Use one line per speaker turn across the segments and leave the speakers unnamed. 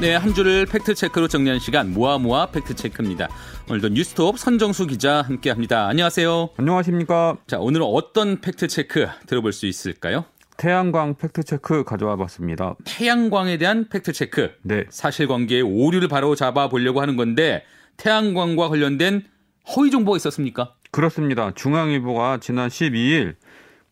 네, 한 주를 팩트체크로 정리하는 시간 모아모아 팩트체크입니다. 오늘도 뉴스톱 선정수 기자 함께합니다. 안녕하세요.
안녕하십니까.
자, 오늘은 어떤 팩트체크 들어볼 수 있을까요?
태양광 팩트체크 가져와 봤습니다.
태양광에 대한 팩트체크.
네.
사실관계의 오류를 바로 잡아 보려고 하는 건데 태양광과 관련된 허위 정보가 있었습니까?
그렇습니다. 중앙일보가 지난 12일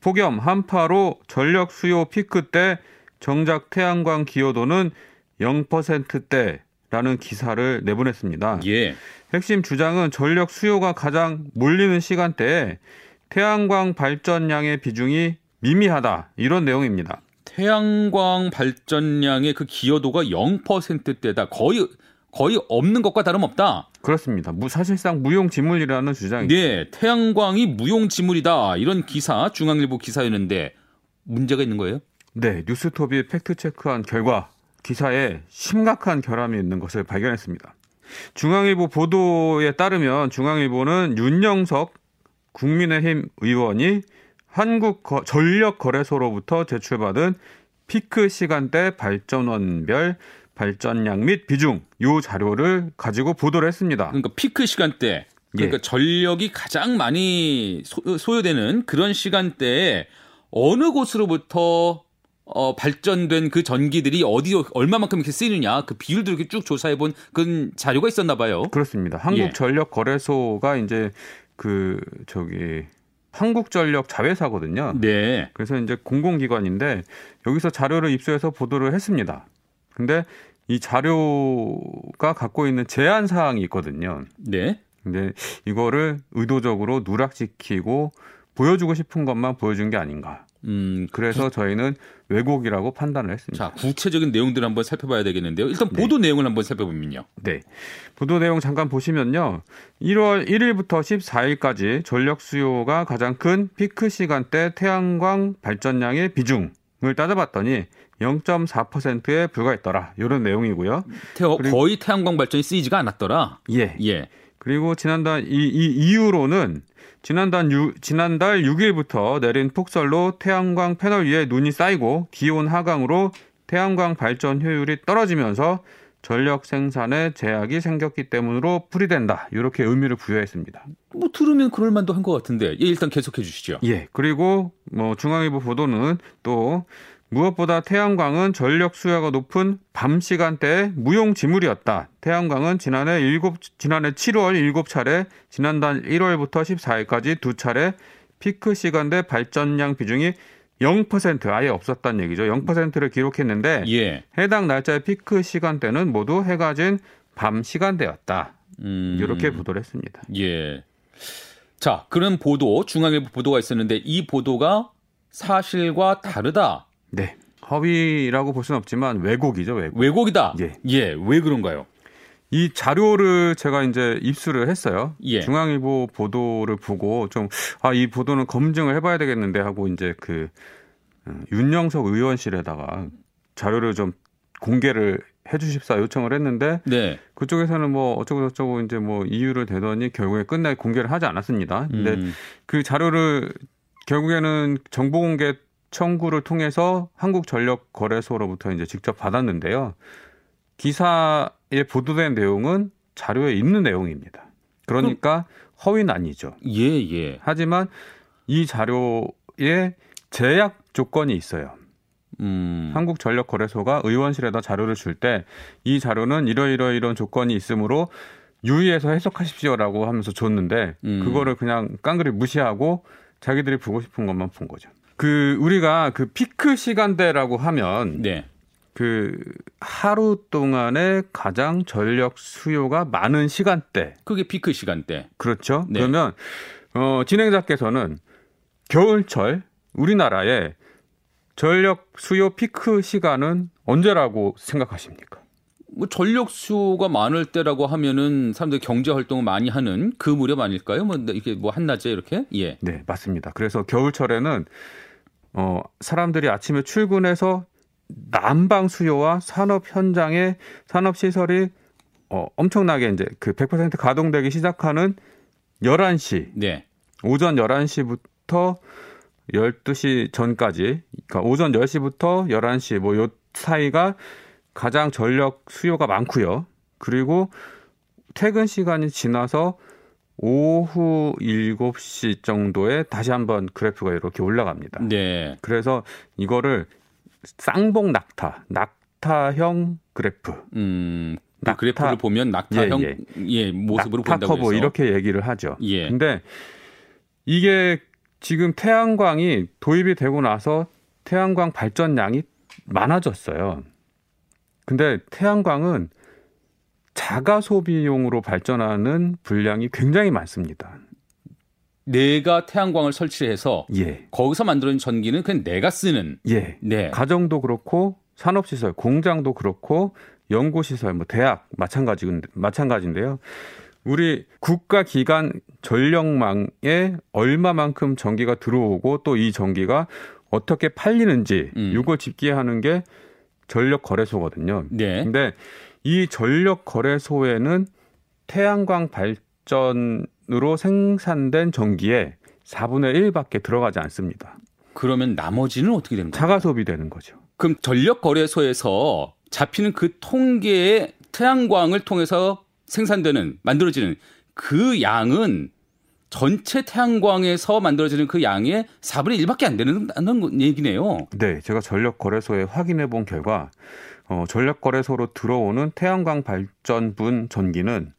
폭염 한파로 전력 수요 피크 때 정작 태양광 기여도는 0%대라는 기사를 내보냈습니다.
예.
핵심 주장은 전력 수요가 가장 몰리는 시간대에 태양광 발전량의 비중이 미미하다 이런 내용입니다.
태양광 발전량의 그 기여도가 0%대다. 거의 거의 없는 것과 다름없다.
그렇습니다. 사실상 무용지물이라는 주장이죠.
네, 태양광이 무용지물이다. 이런 기사 중앙일보 기사였는데 문제가 있는 거예요?
네, 뉴스톱이 팩트 체크한 결과 기사에 심각한 결함이 있는 것을 발견했습니다. 중앙일보 보도에 따르면 중앙일보는 윤영석 국민의힘 의원이 한국 전력거래소로부터 제출받은 피크 시간대 발전원별 발전량 및 비중 요 자료를 가지고 보도를 했습니다.
그러니까 피크 시간대 그러니까 예. 전력이 가장 많이 소, 요되는 그런 시간대에 어느 곳으로부터 어, 발전된 그 전기들이 어디 얼마만큼 이렇게 쓰이느냐 그 비율도 이렇게 쭉 조사해 본 그런 자료가 있었나 봐요.
그렇습니다. 한국전력거래소가 예. 이제 그 저기 한국전력 자회사거든요.
네.
그래서 이제 공공기관인데 여기서 자료를 입수해서 보도를 했습니다. 근데 이 자료가 갖고 있는 제한 사항이 있거든요.
네.
근데 이거를 의도적으로 누락시키고 보여주고 싶은 것만 보여준 게 아닌가. 음, 그래서 저희는 왜곡이라고 판단을 했습니다.
자, 구체적인 내용들을 한번 살펴봐야 되겠는데요. 일단 네. 보도 네. 내용을 한번 살펴보면요.
네. 보도 내용 잠깐 보시면요. 1월 1일부터 14일까지 전력 수요가 가장 큰 피크 시간대 태양광 발전량의 비중을 따져봤더니 0.4%에 불과했더라. 이런 내용이고요.
태어, 거의 태양광 발전이 쓰이지가 않았더라.
예. 예. 그리고 지난달 이, 이 이후로는 지난달, 6, 지난달 6일부터 내린 폭설로 태양광 패널 위에 눈이 쌓이고 기온 하강으로 태양광 발전 효율이 떨어지면서 전력 생산에 제약이 생겼기 때문으로 풀이된다. 이렇게 의미를 부여했습니다.
뭐 들으면 그럴 만도 한 것 같은데 예, 일단 계속해 주시죠.
예. 그리고 뭐 중앙일보 보도는 또 무엇보다 태양광은 전력 수요가 높은 밤 시간대에 무용지물이었다. 태양광은 지난해 7, 지난해 7월 7차례, 지난달 1월부터 14일까지 두 차례 피크 시간대 발전량 비중이 0% 아예 없었다는 얘기죠. 0%를 기록했는데 예. 해당 날짜의 피크 시간대는 모두 해가 진 밤 시간대였다. 음. 이렇게 보도를 했습니다.
예. 자, 그런 보도, 중앙일보 보도가 있었는데 이 보도가 사실과 다르다.
네. 허위라고 볼 수는 없지만 왜곡이죠, 왜곡.
왜곡이다. 예. 예. 왜 그런가요?
이 자료를 제가 이제 입수를 했어요. 예. 중앙일보 보도를 보고 좀, 아, 이 보도는 검증을 해봐야 되겠는데 하고 이제 그, 어, 윤영석 의원실에다가 자료를 좀 공개를 해주십사 요청을 했는데 네. 그쪽에서는 뭐 어쩌고 저쩌고 이제 뭐 이유를 대더니 결국에 끝내 공개를 하지 않았습니다. 근데 음. 그 자료를 결국에는 정보 공개 청구를 통해서 한국전력거래소로부터 이제 직접 받았는데요. 기사에 보도된 내용은 자료에 있는 내용입니다. 그러니까 허위는 아니죠.
예, 예.
하지만 이 자료에 제약 조건이 있어요. 음. 한국전력거래소가 의원실에다 자료를 줄 때 이 자료는 이러이러 이런 조건이 있으므로 유의해서 해석하십시오라고 하면서 줬는데 음. 그거를 그냥 깡그리 무시하고 자기들이 보고 싶은 것만 본 거죠. 그 우리가 그 피크 시간대라고 하면 네. 그 하루 동안에 가장 전력 수요가 많은 시간대.
그게 피크 시간대.
그렇죠. 네. 그러면 어 진행자께서는 겨울철 우리나라의 전력 수요 피크 시간은 언제라고 생각하십니까?
뭐 전력 수요가 많을 때라고 하면은 사람들이 경제 활동을 많이 하는 그 무렵 아닐까요? 뭐 이렇게 뭐 한낮에 이렇게? 예.
네, 맞습니다. 그래서 겨울철에는 어, 사람들이 아침에 출근해서 난방 수요와 산업 현장의 산업 시설이 어, 엄청나게 이제 그 100% 가동되기 시작하는 11시. 네. 오전 11시부터 12시 전까지 그러니까 오전 10시부터 11시 뭐 요 사이가 가장 전력 수요가 많고요. 그리고 퇴근 시간이 지나서 오후 7시 정도에 다시 한번 그래프가 이렇게 올라갑니다. 네. 그래서 이거를 쌍봉 낙타, 낙타형 그래프. 음,
그 낙타, 그래프를 보면 낙타형 예, 예. 예 모습으로 낙타 본다고
해서. 이렇게 얘기를 하죠. 예. 근데 이게 지금 태양광이 도입이 되고 나서 태양광 발전량이 많아졌어요. 근데 태양광은 자가 소비용으로 발전하는 분량이 굉장히 많습니다.
내가 태양광을 설치해서 예. 거기서 만들어진 전기는 그냥 내가 쓰는
예. 네. 가정도 그렇고 산업시설, 공장도 그렇고 연구시설, 뭐 대학 마찬가지 마찬가지인데요. 우리 국가 기관 전력망에 얼마만큼 전기가 들어오고 또 이 전기가 어떻게 팔리는지 음. 이걸 집계하는 게 전력 거래소거든요. 네. 근데 이 전력 거래소에는 태양광 발전으로 생산된 전기의 4분의 1밖에 들어가지 않습니다.
그러면 나머지는 어떻게 됩니까?
자가 소비되는 거죠.
그럼 전력 거래소에서 잡히는 그 통계의 태양광을 통해서 생산되는 만들어지는 그 양은 전체 태양광에서 만들어지는 그 양의 4분의 1밖에 안 되는 얘기네요.
네, 제가 전력 거래소에 확인해 본 결과 어, 전력 거래소로 들어오는 태양광 발전분 전기는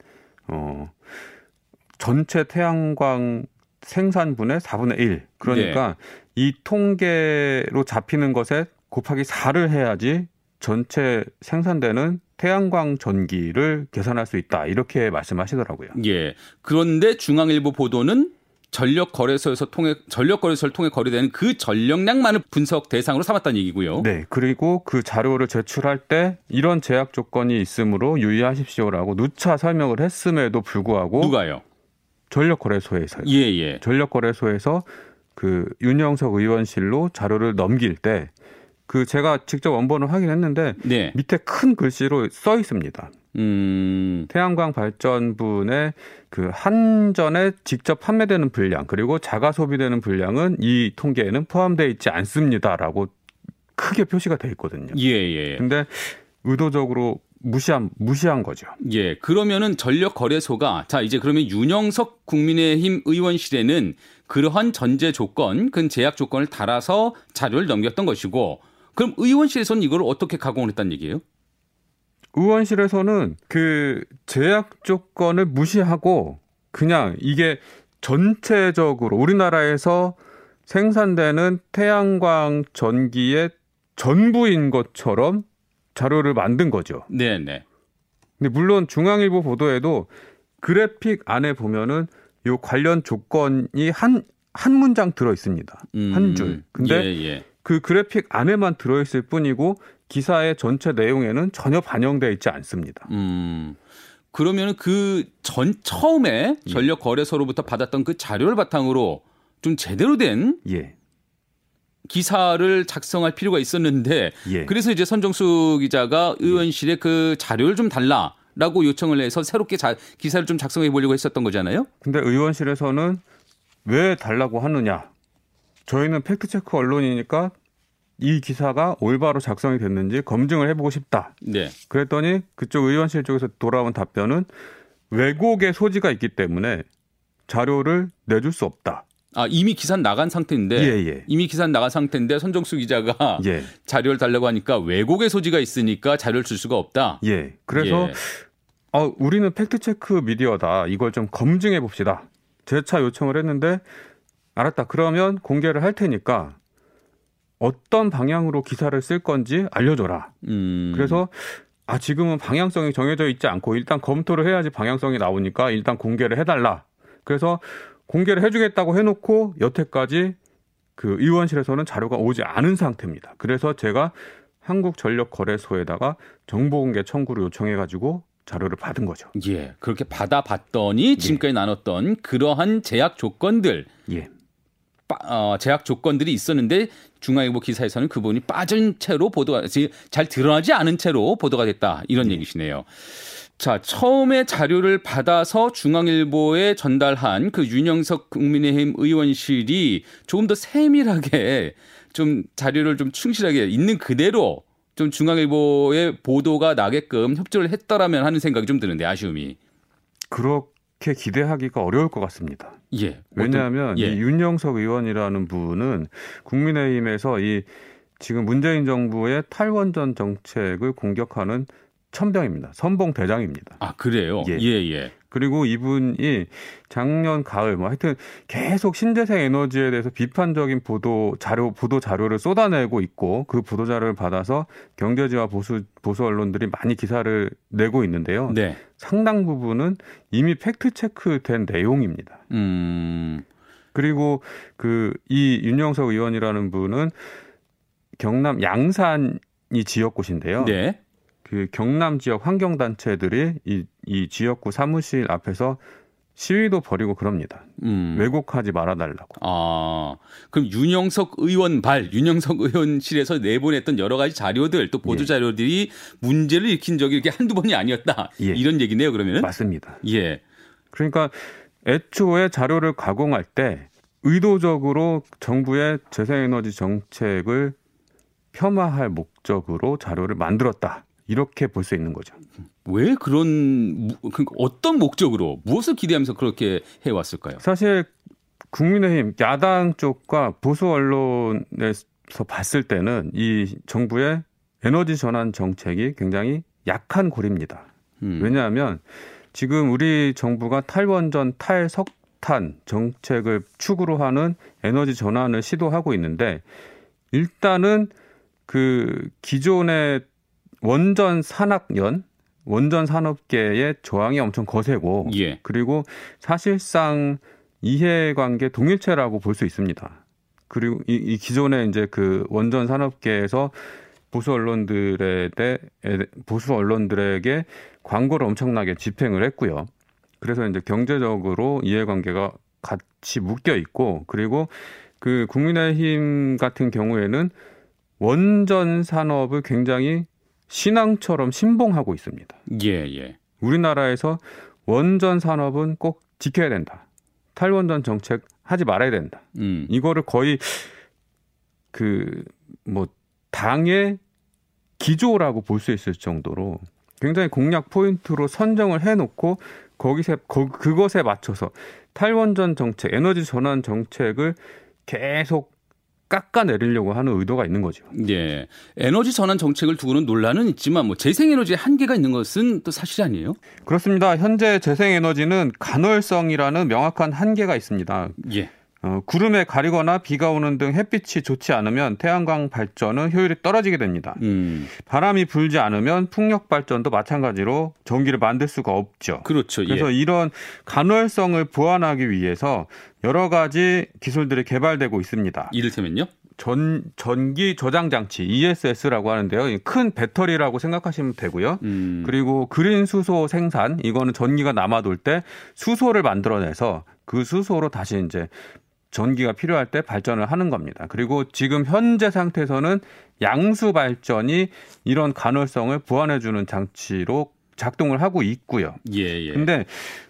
어, 전체 태양광 생산분의 4분의 1. 그러니까 네. 이 통계로 잡히는 것에 곱하기 4를 해야지 전체 생산되는 태양광 전기를 계산할 수 있다. 이렇게 말씀하시더라고요.
예. 그런데 중앙일보 보도는 전력 거래소에서 통해 전력 거래소를 통해 거래되는 그 전력량만을 분석 대상으로 삼았다는 얘기고요.
네. 그리고 그 자료를 제출할 때 이런 제약 조건이 있으므로 유의하십시오라고 누차 설명을 했음에도 불구하고
누가요?
전력 거래소에서요.
예, 예.
전력 거래소에서 그 윤영석 의원실로 자료를 넘길 때 그 제가 직접 원본을 확인했는데 네. 밑에 큰 글씨로 써 있습니다. 음. 태양광 발전분의 그 한전에 직접 판매되는 분량 그리고 자가 소비되는 분량은 이 통계에는 포함되어 있지 않습니다라고 크게 표시가 돼 있거든요. 예, 예. 근데 의도적으로 무시한 무시한 거죠.
예. 그러면은 전력 거래소가 자, 이제 그러면 윤영석 국민의힘 의원실에는 그러한 전제 조건, 그 제약 조건을 달아서 자료를 넘겼던 것이고 그럼 의원실에서는 이걸 어떻게 가공을 했다는 얘기예요?
의원실에서는 그 제약 조건을 무시하고 그냥 이게 전체적으로 우리나라에서 생산되는 태양광 전기의 전부인 것처럼 자료를 만든 거죠.
네, 네.
근데 물론 중앙일보 보도에도 그래픽 안에 보면은 요 관련 조건이 한한 문장 들어 있습니다. 음, 한 줄. 근데 예, 예. 그 그래픽 안에만 들어 있을 뿐이고 기사의 전체 내용에는 전혀 반영되어 있지 않습니다. 음.
그러면 그 전 처음에 예. 전력 거래소로부터 받았던 그 자료를 바탕으로 좀 제대로 된 예. 기사를 작성할 필요가 있었는데 예. 그래서 이제 선정수 기자가 의원실에 그 자료를 좀 달라라고 요청을 해서 새롭게 자, 기사를 좀 작성해 보려고 했었던 거잖아요.
근데 의원실에서는 왜 달라고 하느냐? 저희는 팩트 체크 언론이니까 이 기사가 올바로 작성이 됐는지 검증을 해보고 싶다. 네. 그랬더니 그쪽 의원실 쪽에서 돌아온 답변은 왜곡의 소지가 있기 때문에 자료를 내줄 수 없다.
아 이미 기사 나간 상태인데 예, 예. 이미 기사 나간 상태인데 선정수 기자가 예. 자료를 달라고 하니까 왜곡의 소지가 있으니까 자료를 줄 수가 없다.
예. 그래서 예. 어, 우리는 팩트 체크 미디어다. 이걸 좀 검증해 봅시다. 재차 요청을 했는데 알았다. 그러면 공개를 할 테니까 어떤 방향으로 기사를 쓸 건지 알려줘라. 음. 그래서 아 지금은 방향성이 정해져 있지 않고 일단 검토를 해야지 방향성이 나오니까 일단 공개를 해달라. 그래서 공개를 해주겠다고 해놓고 여태까지 그 의원실에서는 자료가 오지 않은 상태입니다. 그래서 제가 한국전력거래소에다가 정보공개 청구를 요청해가지고 자료를 받은 거죠.
예, 그렇게 받아봤더니 지금까지 예. 나눴던 그러한 제약 조건들, 예. 어, 제약 조건들이 있었는데 중앙일보 기사에서는 그 부분이 빠진 채로 보도가 잘 드러나지 않은 채로 보도가 됐다 이런 네. 얘기시네요. 자, 처음에 자료를 받아서 중앙일보에 전달한 그 윤영석 국민의힘 의원실이 조금 더 세밀하게 좀 자료를 좀 충실하게 있는 그대로 좀 중앙일보의 보도가 나게끔 협조를 했더라면 하는 생각이 좀 드는데 아쉬움이.
그렇 게 기대하기가 어려울 것 같습니다. 예. 왜냐하면 예. 이 윤영석 의원이라는 분은 국민의힘에서 이 지금 문재인 정부의 탈원전 정책을 공격하는 천병입니다. 선봉 대장입니다.
아 그래요? 예, 예. 예.
그리고 이분이 작년 가을 뭐 하여튼 계속 신재생 에너지에 대해서 비판적인 보도 자료 보도 자료를 쏟아내고 있고 그 보도 자료를 받아서 경제지와 보수 보수 언론들이 많이 기사를 내고 있는데요. 네. 상당 부분은 이미 팩트 체크된 내용입니다. 음. 그리고 그 이 윤영석 의원이라는 분은 경남 양산이 지역구신데요. 네. 그 경남 지역 환경 단체들이 이, 이 지역구 사무실 앞에서 시위도 벌이고 그럽니다. 음. 왜곡하지 말아달라고.
아, 그럼 윤영석 의원 발, 윤영석 의원실에서 내보냈던 여러 가지 자료들, 또 보도 예. 자료들이 문제를 일으킨 적이 이렇게 한두 번이 아니었다. 예. 이런 얘기네요, 그러면?
맞습니다. 예. 그러니까 애초에 자료를 가공할 때 의도적으로 정부의 재생에너지 정책을 폄하할 목적으로 자료를 만들었다. 이렇게 볼 수 있는 거죠.
왜 그런 그 어떤 목적으로 무엇을 기대하면서 그렇게 해 왔을까요?
사실 국민의힘 야당 쪽과 보수 언론에서 봤을 때는 이 정부의 에너지 전환 정책이 굉장히 약한 고리입니다. 음. 왜냐하면 지금 우리 정부가 탈원전, 탈석탄 정책을 축으로 하는 에너지 전환을 시도하고 있는데 일단은 그 기존의 원전 산학연 원전 산업계의 조항이 엄청 거세고 예. 그리고 사실상 이해관계 동일체라고 볼 수 있습니다. 그리고 이, 이 기존의 이제 그 원전 산업계에서 보수 언론들에 대 보수 언론들에게 광고를 엄청나게 집행을 했고요. 그래서 이제 경제적으로 이해관계가 같이 묶여 있고 그리고 그 국민의힘 같은 경우에는 원전 산업을 굉장히 신앙처럼 신봉하고 있습니다. 예, 예. 우리나라에서 원전 산업은 꼭 지켜야 된다. 탈원전 정책 하지 말아야 된다. 음. 이거를 거의 그 뭐 당의 기조라고 볼 수 있을 정도로 굉장히 공약 포인트로 선정을 해놓고 거기서 그것에 맞춰서 탈원전 정책, 에너지 전환 정책을 계속 깎아내리려고 하는 의도가 있는 거죠.
예. 에너지 전환 정책을 두고는 논란은 있지만 뭐 재생에너지에 한계가 있는 것은 또 사실 아니에요?
그렇습니다. 현재 재생에너지는 간헐성이라는 명확한 한계가 있습니다. 예. 어, 구름에 가리거나 비가 오는 등 햇빛이 좋지 않으면 태양광 발전은 효율이 떨어지게 됩니다. 음. 바람이 불지 않으면 풍력 발전도 마찬가지로 전기를 만들 수가 없죠.
그렇죠.
그래서 예. 이런 간헐성을 보완하기 위해서 여러 가지 기술들이 개발되고 있습니다.
이를테면요?
전 전기 저장 장치 ESS라고 하는데요. 큰 배터리라고 생각하시면 되고요. 음. 그리고 그린 수소 생산 이거는 전기가 남아 돌 때 수소를 만들어내서 그 수소로 다시 이제 전기가 필요할 때 발전을 하는 겁니다. 그리고 지금 현재 상태에서는 양수 발전이 이런 간헐성을 보완해주는 장치로 작동을 하고 있고요. 예, 예. 근데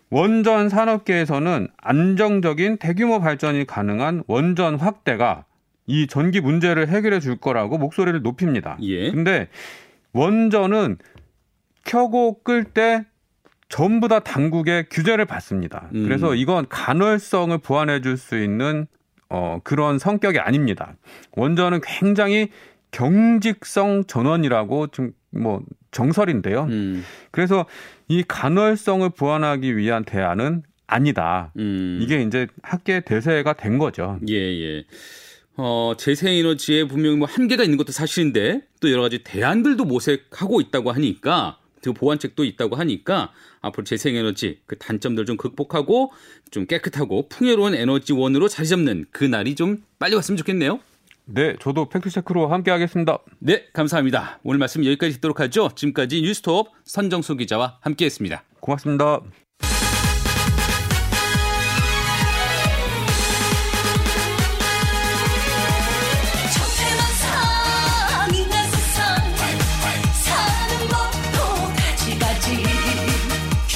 원전 산업계에서는 안정적인 대규모 발전이 가능한 원전 확대가 이 전기 문제를 해결해 줄 거라고 목소리를 높입니다. 예. 근데 원전은 켜고 끌 때 전부 다 당국의 규제를 받습니다. 음. 그래서 이건 간헐성을 보완해 줄 수 있는 어, 그런 성격이 아닙니다. 원전은 굉장히 경직성 전원이라고 좀 뭐 정설인데요. 음. 그래서 이 간헐성을 보완하기 위한 대안은 아니다. 음. 이게 이제 학계 대세가 된 거죠.
예, 예. 어, 재생에너지에 분명히 뭐 한계가 있는 것도 사실인데 또 여러 가지 대안들도 모색하고 있다고 하니까 그 보완책도 있다고 하니까 앞으로 재생에너지 그 단점들 좀 극복하고 좀 깨끗하고 풍요로운 에너지원으로 자리 잡는 그 날이 좀 빨리 왔으면 좋겠네요.
네, 저도 팩트체크로 함께 하겠습니다.
네, 감사합니다. 오늘 말씀 여기까지 듣도록 하죠. 지금까지 뉴스톱 선정수 기자와 함께했습니다.
고맙습니다.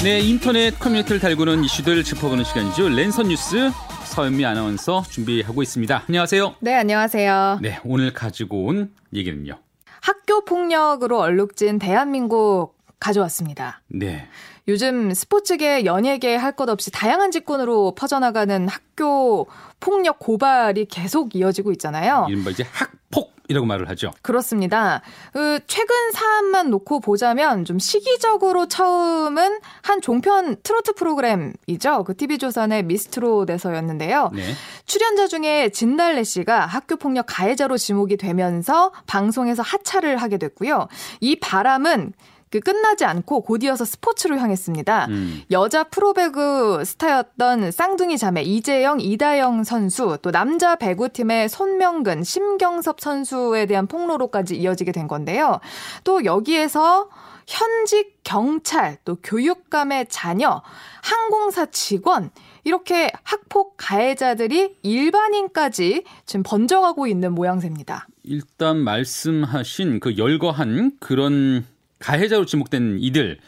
네, 인터넷 커뮤니티를 달구는 이슈들 짚어보는 시간이죠. 랜선 뉴스 서현미 아나운서 준비하고 있습니다. 안녕하세요.
네, 안녕하세요.
네, 오늘 가지고 온 얘기는요.
학교 폭력으로 얼룩진 대한민국 가져왔습니다.
네.
요즘 스포츠계, 연예계 할 것 없이 다양한 직군으로 퍼져나가는 학교 폭력 고발이 계속 이어지고 있잖아요.
이른바 이제 학폭 이라고 말을 하죠.
그렇습니다. 그 최근 사안만 놓고 보자면 좀 시기적으로 처음은 한 종편 트로트 프로그램이죠. 그 TV조선의 미스트롯에서였는데요. 네. 출연자 중에 진달래 씨가 학교 폭력 가해자로 지목이 되면서 방송에서 하차를 하게 됐고요. 이 바람은 그 끝나지 않고 곧이어서 스포츠로 향했습니다. 음. 여자 프로배구 스타였던 쌍둥이 자매 이재영, 이다영 선수, 또 남자 배구팀의 손명근, 심경섭 선수에 대한 폭로로까지 이어지게 된 건데요. 또 여기에서 현직 경찰, 또 교육감의 자녀, 항공사 직원, 이렇게 학폭 가해자들이 일반인까지 지금 번져가고 있는 모양새입니다.
일단 말씀하신 그 열거한 그런 가해자로 지목된 이들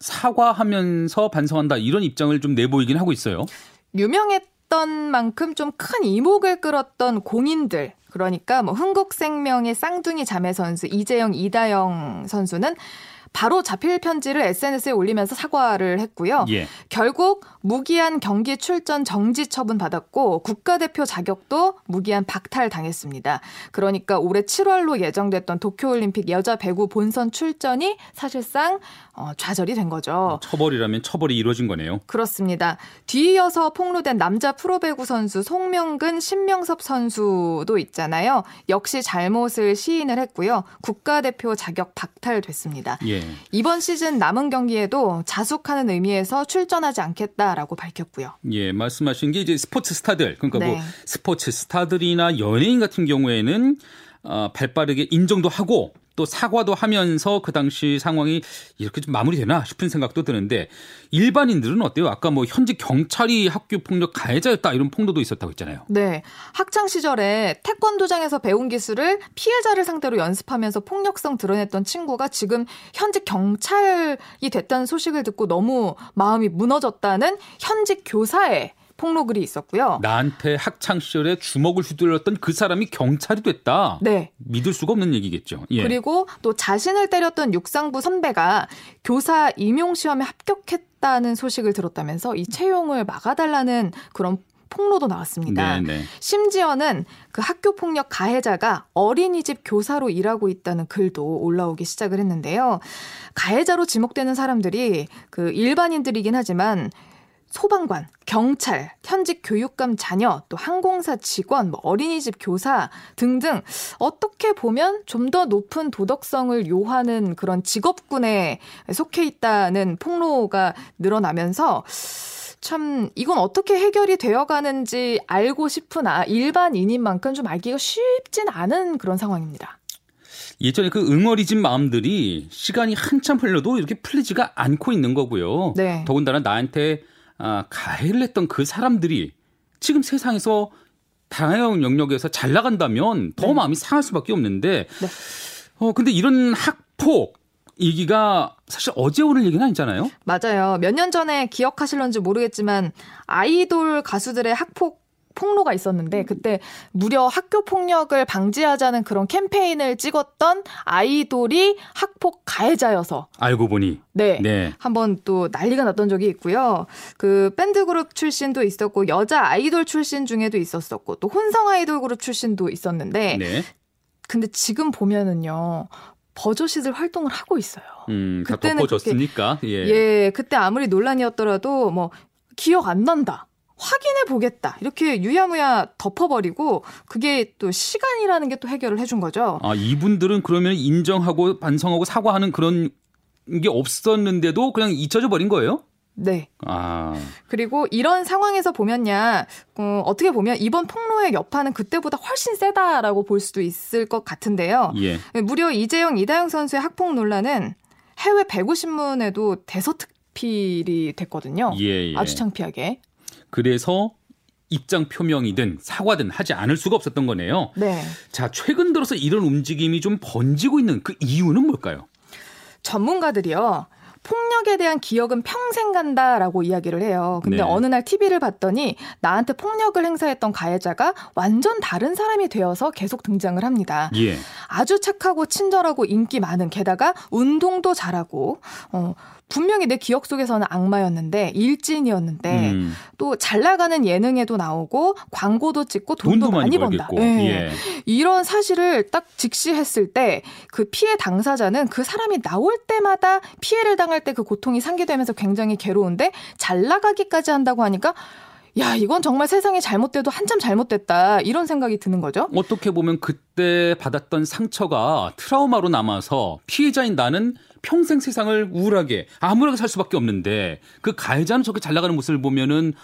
사과하면서 반성한다 이런 입장을 좀 내보이긴 하고 있어요.
유명했던 만큼 좀 큰 이목을 끌었던 공인들 그러니까 뭐 흥국생명의 쌍둥이 자매 선수 이재영 이다영 선수는 바로 자필 편지를 SNS에 올리면서 사과를 했고요. 예. 결국 무기한 경기 출전 정지 처분 받았고 국가대표 자격도 무기한 박탈 당했습니다. 그러니까 올해 7월로 예정됐던 도쿄올림픽 여자 배구 본선 출전이 사실상 어, 좌절이 된 거죠. 어,
처벌이라면 처벌이 이루어진 거네요.
그렇습니다. 뒤이어서 폭로된 남자 프로배구 선수 송명근, 신명섭 선수도 있잖아요. 역시 잘못을 시인을 했고요. 국가대표 자격 박탈됐습니다. 예. 이번 시즌 남은 경기에도 자숙하는 의미에서 출전하지 않겠다라고 밝혔고요.
예, 말씀하신 게 이제 스포츠 스타들 그러니까 뭐 네. 뭐 스포츠 스타들이나 연예인 같은 경우에는 어, 발빠르게 인정도 하고 또 사과도 하면서 그 당시 상황이 이렇게 좀 마무리되나 싶은 생각도 드는데 일반인들은 어때요? 아까 뭐 현직 경찰이 학교 폭력 가해자였다 이런 폭로도 있었다고 했잖아요.
네. 학창 시절에 태권도장에서 배운 기술을 피해자를 상대로 연습하면서 폭력성 드러냈던 친구가 지금 현직 경찰이 됐다는 소식을 듣고 너무 마음이 무너졌다는 현직 교사의 폭로 글이 있었고요.
나한테 학창 시절에 주먹을 휘둘렀던 그 사람이 경찰이 됐다. 네. 믿을 수가 없는 얘기겠죠.
예. 그리고 또 자신을 때렸던 육상부 선배가 교사 임용 시험에 합격했다는 소식을 들었다면서 이 채용을 막아달라는 그런 폭로도 나왔습니다. 네네. 네. 심지어는 그 학교 폭력 가해자가 어린이집 교사로 일하고 있다는 글도 올라오기 시작을 했는데요. 가해자로 지목되는 사람들이 그 일반인들이긴 하지만 소방관, 경찰, 현직 교육감 자녀, 또 항공사 직원, 뭐 어린이집 교사 등등 어떻게 보면 좀 더 높은 도덕성을 요하는 그런 직업군에 속해 있다는 폭로가 늘어나면서 참 이건 어떻게 해결이 되어 가는지 알고 싶으나 일반인인 만큼 좀 알기가 쉽진 않은 그런 상황입니다.
예전에 그 응어리진 마음들이 시간이 한참 흘러도 이렇게 풀리지가 않고 있는 거고요. 네. 더군다나 나한테 아, 가해를 했던 그 사람들이 지금 세상에서 다양한 영역에서 잘 나간다면 더 네. 마음이 상할 수밖에 없는데 네. 어 근데 이런 학폭 얘기가 사실 어제 오늘 얘기는 아니잖아요.
맞아요. 몇 년 전에 기억하실런지 모르겠지만 아이돌 가수들의 학폭 폭로가 있었는데 그때 무려 학교 폭력을 방지하자는 그런 캠페인을 찍었던 아이돌이 학폭 가해자여서
알고 보니
네, 네. 한번 또 난리가 났던 적이 있고요. 그 밴드 그룹 출신도 있었고 여자 아이돌 출신 중에도 있었었고 또 혼성 아이돌 그룹 출신도 있었는데 네. 근데 지금 보면은요. 버젓이들 활동을 하고 있어요.
음, 그때는 덮어졌으니까.
예. 예, 그때 아무리 논란이었더라도 뭐 기억 안 난다. 확인해 보겠다. 이렇게 유야무야 덮어버리고 그게 또 시간이라는 게 또 해결을 해준 거죠.
아, 이분들은 그러면 인정하고 반성하고 사과하는 그런 게 없었는데도 그냥 잊혀져 버린 거예요?
네. 아. 그리고 이런 상황에서 보면야, 어, 어떻게 보면 이번 폭로의 여파는 그때보다 훨씬 세다라고 볼 수도 있을 것 같은데요. 예. 무려 이재영, 이다영 선수의 학폭 논란은 해외 배구 신문에도 대서특필이 됐거든요. 예, 예. 아주 창피하게.
그래서 입장 표명이든 사과든 하지 않을 수가 없었던 거네요. 네. 자, 최근 들어서 이런 움직임이 좀 번지고 있는 그 이유는 뭘까요?
전문가들이요. 폭력에 대한 기억은 평생 간다라고 이야기를 해요. 근데 네. 어느 날 TV를 봤더니 나한테 폭력을 행사했던 가해자가 완전 다른 사람이 되어서 계속 등장을 합니다. 예. 아주 착하고 친절하고 인기 많은 게다가 운동도 잘하고 어, 분명히 내 기억 속에서는 악마였는데 일진이었는데 음. 또잘 나가는 예능에도 나오고 광고도 찍고 돈도, 돈도 많이, 많이 번다. 네. 예. 이런 사실을 딱 직시했을 때 그 피해 당사자는 그 사람이 나올 때마다 피해를 당할 때 그 고통이 상기되면서 굉장히 괴로운데 잘 나가기까지 한다고 하니까 야, 이건 정말 세상이 잘못돼도 한참 잘못됐다. 이런 생각이 드는 거죠.
어떻게 보면 그때 받았던 상처가 트라우마로 남아서 피해자인 나는 평생 세상을 우울하게 아무렇게 살 수밖에 없는데 그 가해자는 저렇게 잘 나가는 모습을 보면은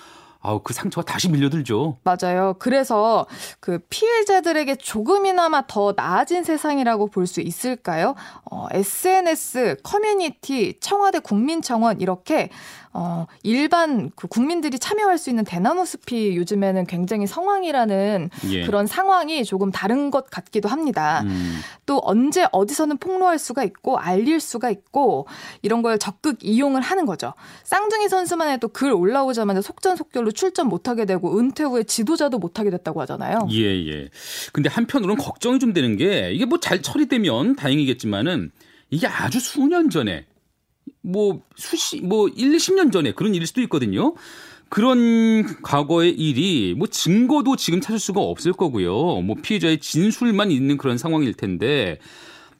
아우 그 상처가 다시 밀려들죠.
맞아요. 그래서 그 피해자들에게 조금이나마 더 나아진 세상이라고 볼 수 있을까요? 어, SNS, 커뮤니티, 청와대 국민청원 이렇게 어, 일반 그 국민들이 참여할 수 있는 대나무 숲이 요즘에는 굉장히 성황이라는 예. 그런 상황이 조금 다른 것 같기도 합니다. 음. 또 언제 어디서는 폭로할 수가 있고 알릴 수가 있고 이런 걸 적극 이용을 하는 거죠. 쌍둥이 선수만 해도 글 올라오자마자 속전속결로 출전 못하게 되고 은퇴 후에 지도자도 못하게 됐다고 하잖아요.
예, 예. 근데 한편으로는 걱정이 좀 되는 게 이게 뭐 잘 처리되면 다행이겠지만은 이게 아주 수년 전에 뭐 수십 뭐 1, 20년 전에 그런 일일 수도 있거든요. 그런 과거의 일이 뭐 증거도 지금 찾을 수가 없을 거고요. 뭐 피해자의 진술만 있는 그런 상황일 텐데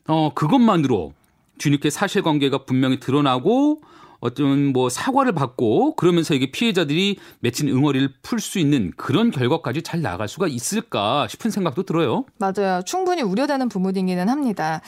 어 그것만으로 뒤늦게 사실관계가 분명히 드러나고 어떤 뭐 사과를 받고 그러면서 이게 피해자들이 맺힌 응어리를 풀 수 있는 그런 결과까지 잘 나갈 수가 있을까 싶은 생각도 들어요.
맞아요. 충분히 우려되는 부분이기는 합니다.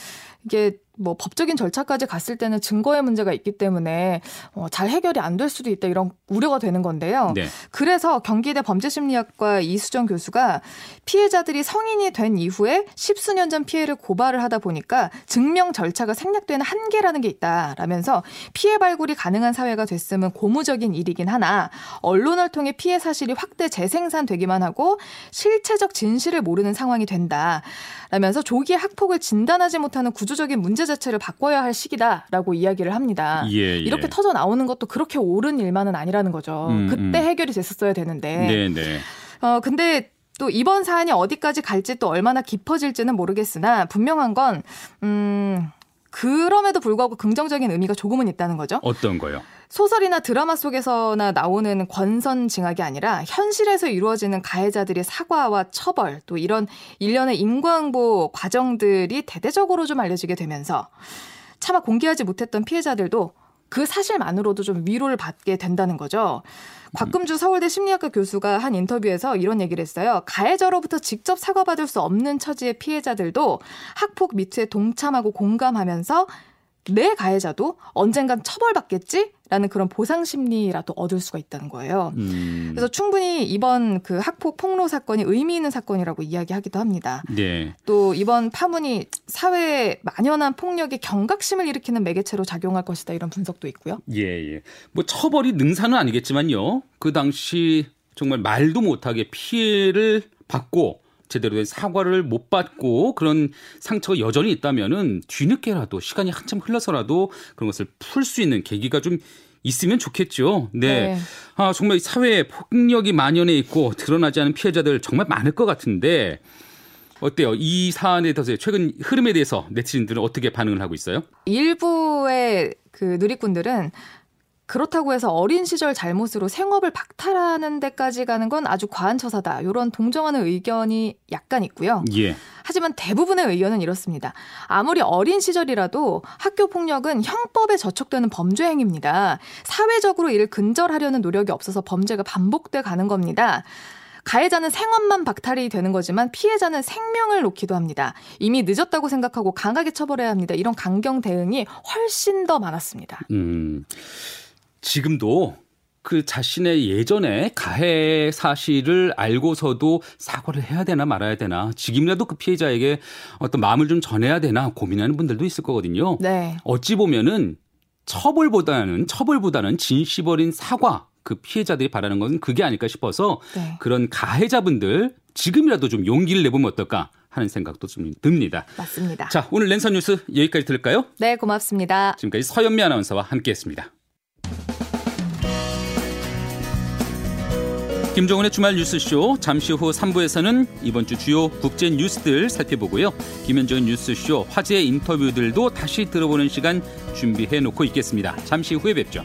이게 뭐 법적인 절차까지 갔을 때는 증거의 문제가 있기 때문에 어, 잘 해결이 안 될 수도 있다 이런 우려가 되는 건데요. 네. 그래서 경기대 범죄심리학과 이수정 교수가 피해자들이 성인이 된 이후에 십수년 전 피해를 고발을 하다 보니까 증명 절차가 생략되는 한계라는 게 있다라면서 피해 발굴이 가능한 사회가 됐으면 고무적인 일이긴 하나 언론을 통해 피해 사실이 확대 재생산되기만 하고 실체적 진실을 모르는 상황이 된다. 라면서 조기에 학폭을 진단하지 못하는 구조적인 문제 자체를 바꿔야 할 시기다라고 이야기를 합니다. 예, 예. 이렇게 터져 나오는 것도 그렇게 옳은 일만은 아니라는 거죠. 음, 그때 음. 해결이 됐었어야 되는데. 네, 네. 어 근데 또 이번 사안이 어디까지 갈지 또 얼마나 깊어질지는 모르겠으나 분명한 건 음. 그럼에도 불구하고 긍정적인 의미가 조금은 있다는 거죠.
어떤 거요?
소설이나 드라마 속에서나 나오는 권선징악이 아니라 현실에서 이루어지는 가해자들의 사과와 처벌 또 이런 일련의 인과응보 과정들이 대대적으로 좀 알려지게 되면서 차마 공개하지 못했던 피해자들도 그 사실만으로도 좀 위로를 받게 된다는 거죠. 곽금주 서울대 심리학과 교수가 한 인터뷰에서 이런 얘기를 했어요. 가해자로부터 직접 사과받을 수 없는 처지의 피해자들도 학폭 미투에 동참하고 공감하면서 내 가해자도 언젠간 처벌받겠지? 라는 그런 보상 심리라도 얻을 수가 있다는 거예요. 음. 그래서 충분히 이번 그 학폭 폭로 사건이 의미 있는 사건이라고 이야기하기도 합니다. 네. 또 이번 파문이 사회에 만연한 폭력의 경각심을 일으키는 매개체로 작용할 것이다 이런 분석도 있고요.
예, 예. 뭐 처벌이 능사는 아니겠지만요. 그 당시 정말 말도 못하게 피해를 받고 제대로 된 사과를 못 받고 그런 상처가 여전히 있다면은 뒤늦게라도 시간이 한참 흘러서라도 그런 것을 풀 수 있는 계기가 좀 있으면 좋겠죠. 네. 네. 아, 정말 사회에 폭력이 만연해 있고 드러나지 않은 피해자들 정말 많을 것 같은데 어때요? 이 사안에 대해서 최근 흐름에 대해서 네티즌들은 어떻게 반응을 하고 있어요?
일부의 그 누리꾼들은 그렇다고 해서 어린 시절 잘못으로 생업을 박탈하는 데까지 가는 건 아주 과한 처사다. 이런 동정하는 의견이 약간 있고요. 예. 하지만 대부분의 의견은 이렇습니다. 아무리 어린 시절이라도 학교 폭력은 형법에 저촉되는 범죄 행위입니다. 사회적으로 이를 근절하려는 노력이 없어서 범죄가 반복돼 가는 겁니다. 가해자는 생업만 박탈이 되는 거지만 피해자는 생명을 놓기도 합니다. 이미 늦었다고 생각하고 강하게 처벌해야 합니다. 이런 강경 대응이 훨씬 더 많았습니다. 음.
지금도 그 자신의 예전에 가해 사실을 알고서도 사과를 해야 되나 말아야 되나 지금이라도 그 피해자에게 어떤 마음을 좀 전해야 되나 고민하는 분들도 있을 거거든요. 네. 어찌 보면은 처벌보다는 처벌보다는 진심 어린 사과 그 피해자들이 바라는 건 그게 아닐까 싶어서 네. 그런 가해자분들 지금이라도 좀 용기를 내보면 어떨까 하는 생각도 좀 듭니다.
맞습니다.
자, 오늘 랜선 뉴스 여기까지 들을까요?
네, 고맙습니다.
지금까지 서현미 아나운서와 함께했습니다. 김종훈의 주말 뉴스쇼 잠시 후 3부에서는 이번 주 주요 국제 뉴스들 살펴보고요. 김현정의 뉴스쇼 화제 인터뷰들도 다시 들어보는 시간 준비해 놓고 있겠습니다. 잠시 후에 뵙죠.